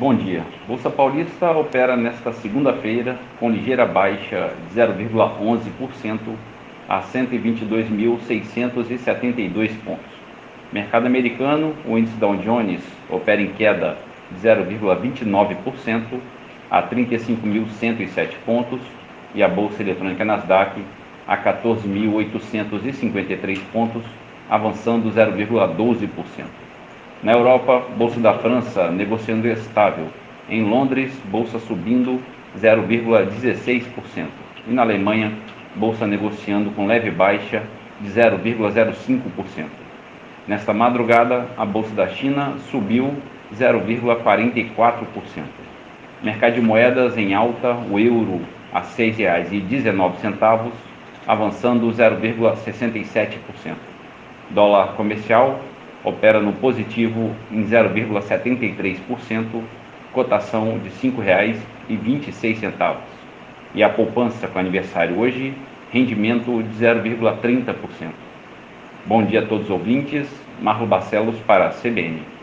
bom dia. Bolsa Paulista opera nesta segunda-feira com ligeira baixa de 0,11% a 122.672 pontos. Mercado americano, o índice Dow Jones opera em queda de 0,29% a 35.107 pontos e a bolsa eletrônica Nasdaq a 14.853 pontos, avançando 0,12%. Na Europa, Bolsa da França negociando estável. Em Londres, Bolsa subindo 0,16%. E na Alemanha, Bolsa negociando com leve baixa de 0,05%. Nesta madrugada, a Bolsa da China subiu 0,44%. Mercado de moedas em alta, o euro a R$ 6,19, avançando 0,67%. Dólar comercial opera no positivo em 0,73%, cotação de R$ 5,26. E a poupança com aniversário hoje, rendimento de 0,30%. Bom dia a todos os ouvintes, Marlo Barcelos para a CBN.